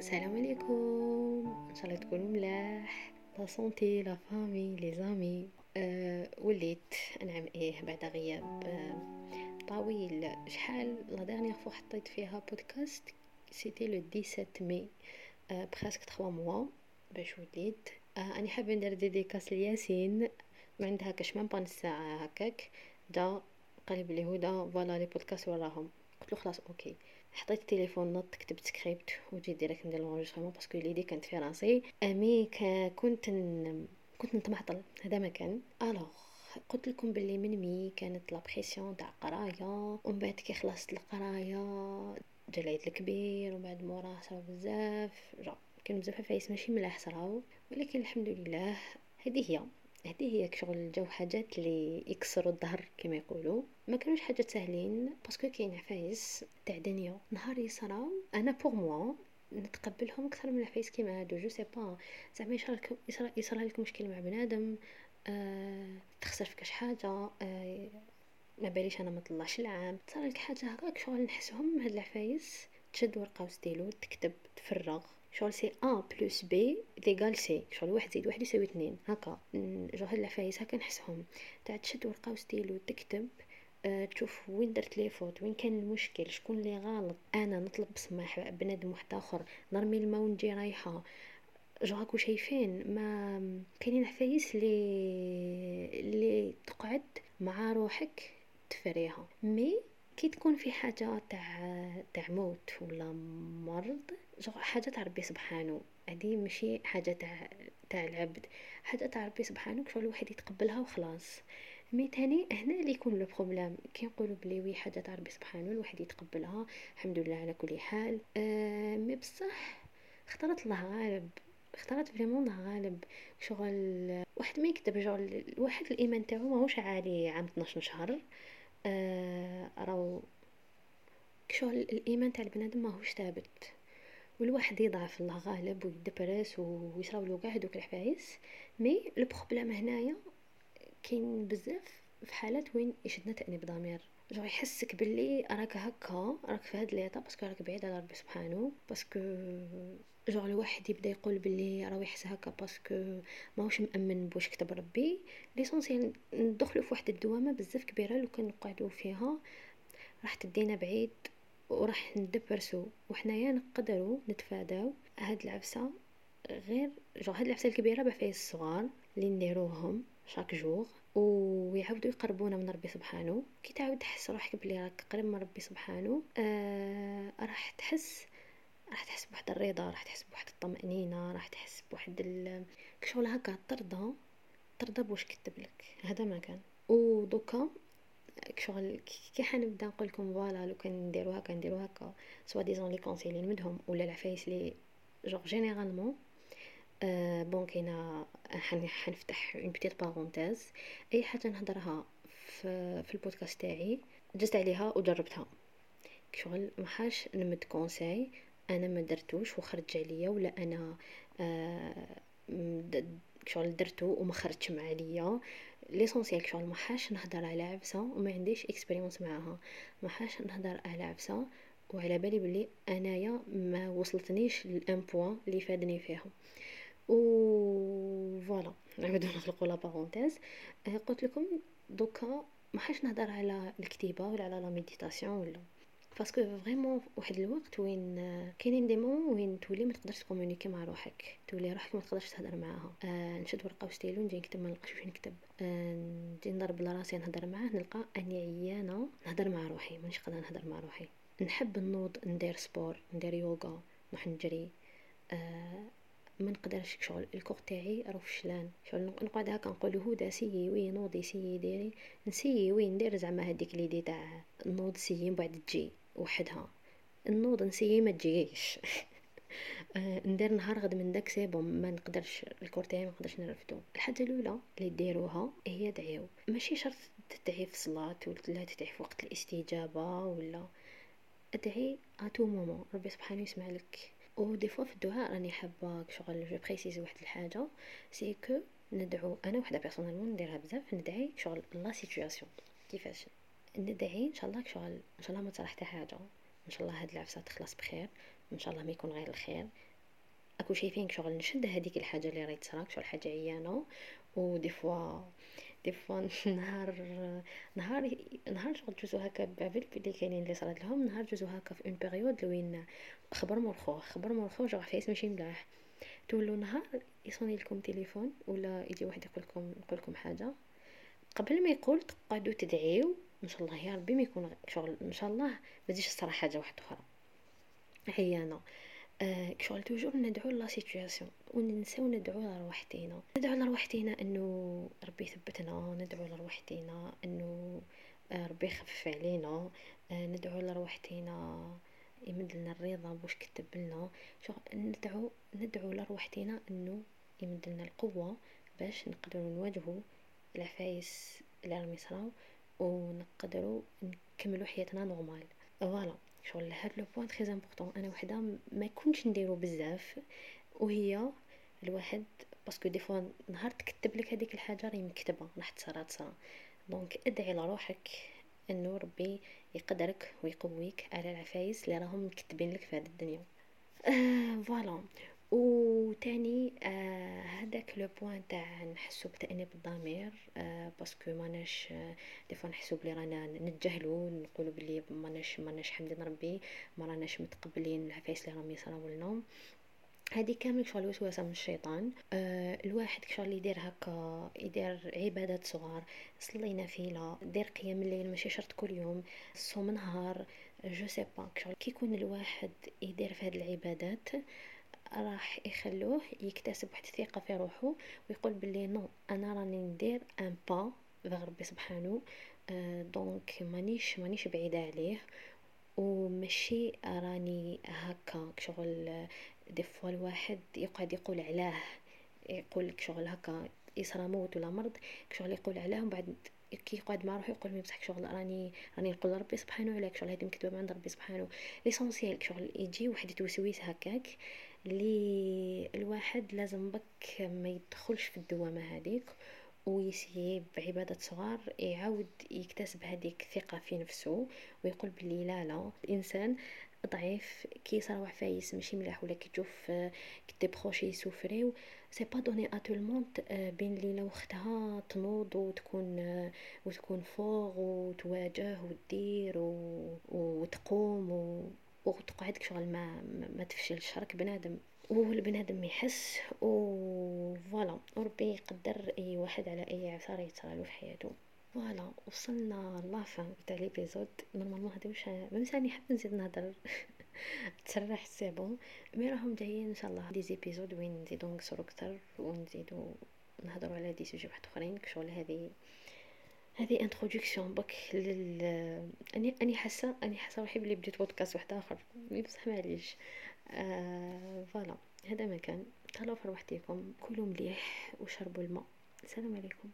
السلام عليكم ان شاء الله تكونوا ملاح la santé la famille les amis أه وليت نعم إيه بعد غياب أه طويل شحال la dernière fois حطيت فيها podcast c'était le 17 مي أه presque 3 mois باش وليت أه اني حابه ندير dédicace لياسين ما عندها كاش même pas نص ساعه هكاك دا قال بلي هدى voilà les podcasts وراهم قلت له خلاص okay حطيت التليفون نط كتبت سكريبت وجيت direct ندير l'enregistrement parce que l'idée كانت في راسي. أمي كنت. كنت نتمعطل هذا ما كان. alors قلت لكم باللي من مي كانت la pression تاع قرايه ومن بعد كي خلصت القراية جا العيد الكبير ومن بعد موراه صراو بزاف. جا كانوا بزاف عفايس ماشي ملاح صراو ولكن الحمد لله هذه هي. هذه هي شغل الجو حاجات اللي يكسروا الظهر كما يقولوا. ما كانوش حاجات سهلين parce que كاين عفايس تاع دنيا. نهار يصرا أنا pour moi نتقبلهم أكثر من العفايس كيما هادو. je sais pas زعما يصرى لك مشكل مع بنادم آه تخسر في كاش حاجة آه ما باليش أنا ما طلعش العام. صار لك حاجة هكاك شغل نحسهم هاد العفايس تشد ورقة وستيلو تكتب تفرغ. شغل c'est A plus B égal C. شغل واحد زيد واحد يساوي اثنين. هكا. هاد العفايس هكا نحسهم. تاع تشد ورقة وستيلو تكتب أه تشوف وين درت les fautes وين كان المشكل شكون اللي غلط. أنا نطلب بسماح بنادم واحد آخر. نرمي الماء ونجي رايحة. جو هاكو شايفين ما كاينين عفايس لي لي تقعد مع روحك تفريها. mais كي تكون في حاجة تاع تاع موت ولا مرض حاجة تاع ربي سبحانه. هذه ماشي حاجة تاع تاع العبد. حاجة تاع ربي سبحانه شغل الواحد يتقبلها وخلاص. mais تاني هنا اللي يكون le problème كي نقولوا بلي oui حاجة تاع ربي سبحانه الواحد يتقبلها الحمد لله على كل حال. آه mais بصح اخطرات الله غالب اخطرات vraiment الله غالب شغل واحد ما يكتب شغل الواحد الإيمان تاعو ماهوش عالي عام 12 شهر. آه راهو شغل الإيمان تاع البنادم ماهوش ثابت. والواحد يضعف الله غالب ويدبرس ويصراولو كاع هذوك العفايس mais le problème هنايا كاين بزاف في حالات وين يشدنا تأنيب ضمير. جو يحسك باللي راك هكا راك في هاد l'état parce que راك بعيد على ربي سبحانه parce que genre الواحد يبدا يقول باللي راه يحس هكا parce que ماهوش مومن بواش كتب ربي l'essentiel ندخلوا في واحد الدوامه بزاف كبيره لو كان نقعدوا فيها راح تدينا بعيد وراح ندبرسو. وحنايا نقدروا نتفاداو هاد العفسة. غير جو هاد العفسة الكبيرة بعفايس الصغار اللي نديروهم شاك جور ويعاودوا يقربونا من ربي سبحانه. كي تعاود تحس روحك بلي راك قريب من ربي سبحانه آه راح تحس راح تحس بواحد الرضا راح تحس بواحد الطمأنينة راح تحس بواحد ال... شغل هكا ترضى ترضى بواش كتب لك. هذا ما كان. ودوكا شغل كي حنبدا نقول لكم فوالا لو كان نديرو هكا نديرو هكا. سوا ديزون لي كونسيل اللي نمدهم ولا العفايس لي جوغ جينيرالمون أه بون كاينة حنفتح اون بتيت بارونتيز أي حاجة نهضرها في, في البودكاست تاعي جزت عليها وجربتها. شغل ما حاش نمد كونساي أنا ما درتوش وخرج عليا ولا أنا آه شغل درتو وما خرجش مع ليا ليسونسيال شغل ما حاش نهضر على عبسه وما عنديش اكسبيريونس معاها. ما حاش نهضر على عبسه وعلى بالي بلي أنايا ما وصلتنيش للان بوين اللي فادني فيها. و فوالا نعاودو نغلقوا لا بارونتيز قلت لكم دوكا ما حاش نهضر على الكتيبة ولا على لا ميديتاسيون ولا. باسكو فريمون واحد الوقت وين كاينين دي مون وين تولي ما تقدرش تكومونيكي مع روحك. تولي روحك ما تقدرش تهضر معاها آه نشد ورقة وستيلو نجي نكتب ما نلقاش واش نكتب. آه نجي نضرب لراسي نهضر معاه نلقى أني عيانه نهضر مع روحي مانيش قادرة نهضر مع روحي. نحب النوض ندير سبور ندير يوغا نروح نجري. آه ما نقدرش شغل. الكور تاعي راه فشلان شغل نقعد هكا نقول هدى سيي وي نوضي سيي ديري. نسيي وين ندير زعما هذيك ليدي تاع النوض سيي من بعد تجي. وحدها. النوض نسيي ما تجيش. ندير نهار غد من داك سي بون ما نقدرش الكور تاعي ما نقدرش نرفدو. الحاجة الأولى اللي ديروها هي دعيو. ماشي شرط تدعي في الصلاه ولا تدعي في وقت الاستجابة ولا. أدعي اتو مومون ربي سبحانه يسمع لك. و دي فوا في الدعاء راني حابه شغل جو بريسيزي واحد الحاجة. سي كو ندعو أنا وحدة بيرسونيلمون نديرها بزاف ندعي شغل لا سيتوياسيون كيفاش؟ ندعي إن شاء الله شغل إن شاء الله ما حتى حاجة. إن شاء الله هاد العفسة تخلص بخير. إن شاء الله ما يكون غير الخير. راكو شايفين شغل نشد هذيك الحاجة اللي راهي تصراك شغل حاجة عيانة. ودي فوا دي فوا نهار نهار نهار شغل جوزو هكا بابل بلي كاينين اللي صرات لهم. نهار جوزو هكا في اون بيريود لوين خبر مور خوه خبر مور خوه جوغ فايس ماشي ملاح. تولو نهار يصوني لكم تليفون ولا يجي واحد يقول لكم يقول لكم حاجة. قبل ما يقول تقعدوا تدعيو. إن شاء الله يا ربي ما يكون شغل إن شاء الله ما تجيش تصرا حاجة واحدة أخرى. عيانه آه شغل توجور ندعو لا سيتوياسيون وننساو ندعو لروحتينا ندعو لروحتينا إنه ربي يثبتنا ندعو لروحتينا إنه آه ربي يخفف علينا. آه ندعو لروحتينا يمد لنا الرضا واش كتب لنا. شغل ندعو ندعو لروحتينا إنه يمد لنا القوة باش نقدروا نواجهوا العفايس اللي راهم يصراو ونقدروا نكملوا حياتنا نورمال. فوالا شغل هاد لو بوين تري امبورطون. أنا وحدة ما كنتش نديرو بزاف وهي الواحد باسكو دي فوا نهار تكتب لك هذيك الحاجة راهي مكتبة راح تصرا تصرا دونك ادعي لروحك إنه ربي يقدرك ويقويك. على العفايس اللي راهم مكتبين لك في هذه الدنيا. آه فوالا. وتاني آه هذاك لو بوين تاع نحسو بتأنيب الضمير آه باسكو ماناش آه دي فوا نحسو بلي رانا نتجاهلو نقولو بلي ماناش ماناش حامدين ربي ما راناش متقبلين العفايس اللي راهم يصراو لنا. هذه كامل شغل وسوسه من الشيطان. آه الواحد شغل يدير هكا يدير عبادات صغار صلي نافله دير قيام الليل ماشي شرط كل يوم صوم نهار جو سي با. كي يكون الواحد يدير في هذه العبادات راح يخلوه يكتسب واحد الثقه في روحه ويقول بلي نو أنا راني ندير ان با ربي سبحانه دونك مانيش مانيش بعيدة عليه وماشي راني هكا شغل دي فوا الواحد يقعد يقول علاه يقول لك شغل هكا يصرى موت ولا مرض شغل يقول علاه ومن بعد كي يقعد مع روحو يقول بصح شغل راني راني نقول ربي سبحانه عليك شغل هذه مكتوبة عند ربي سبحانه. ليسونسيال شغل يجي واحد التوسويس هكاك. لي الواحد لازم بك ما يدخلش في الدوامة هذيك ويسيي بعبادة صغار يعاود يكتسب هذيك الثقة في نفسه ويقول بلي لا لا الإنسان ضعيف كي يصراو عفايس ماشي ملاح ولا كي تشوف كي دي بروش يسوفريو سي با دوني ا تو الموند بين ليلة وختها تنوض وتكون وتكون فوق وتواجه ودير وتقوم وتقعد شغل ما ما تفشلش راك بنادم والبنادم يحس و فوالا وربي يقدر أي واحد على أي عثار يتصرالو في حياته. فوالا وصلنا لافان تاع ليبيزود نورمالمون هادي واش ميم ساني حاب نزيد نهضر. تسرح سي بون مي راهم جايين إن شاء الله دي زيبيزود وين نزيدو نقصرو أكثر ونزيدو نهضروا على دي سوجي واحد أخرين كشغل هذه هذه انتروداكسيون بك لل أني أني حاسة أني حاسة روحي بلي بديت بودكاست واحد آخر مي بصح معليش. آه فوالا هذا مكان. تهلاو في روحتكم كلوا مليح وشربوا الماء. السلام عليكم.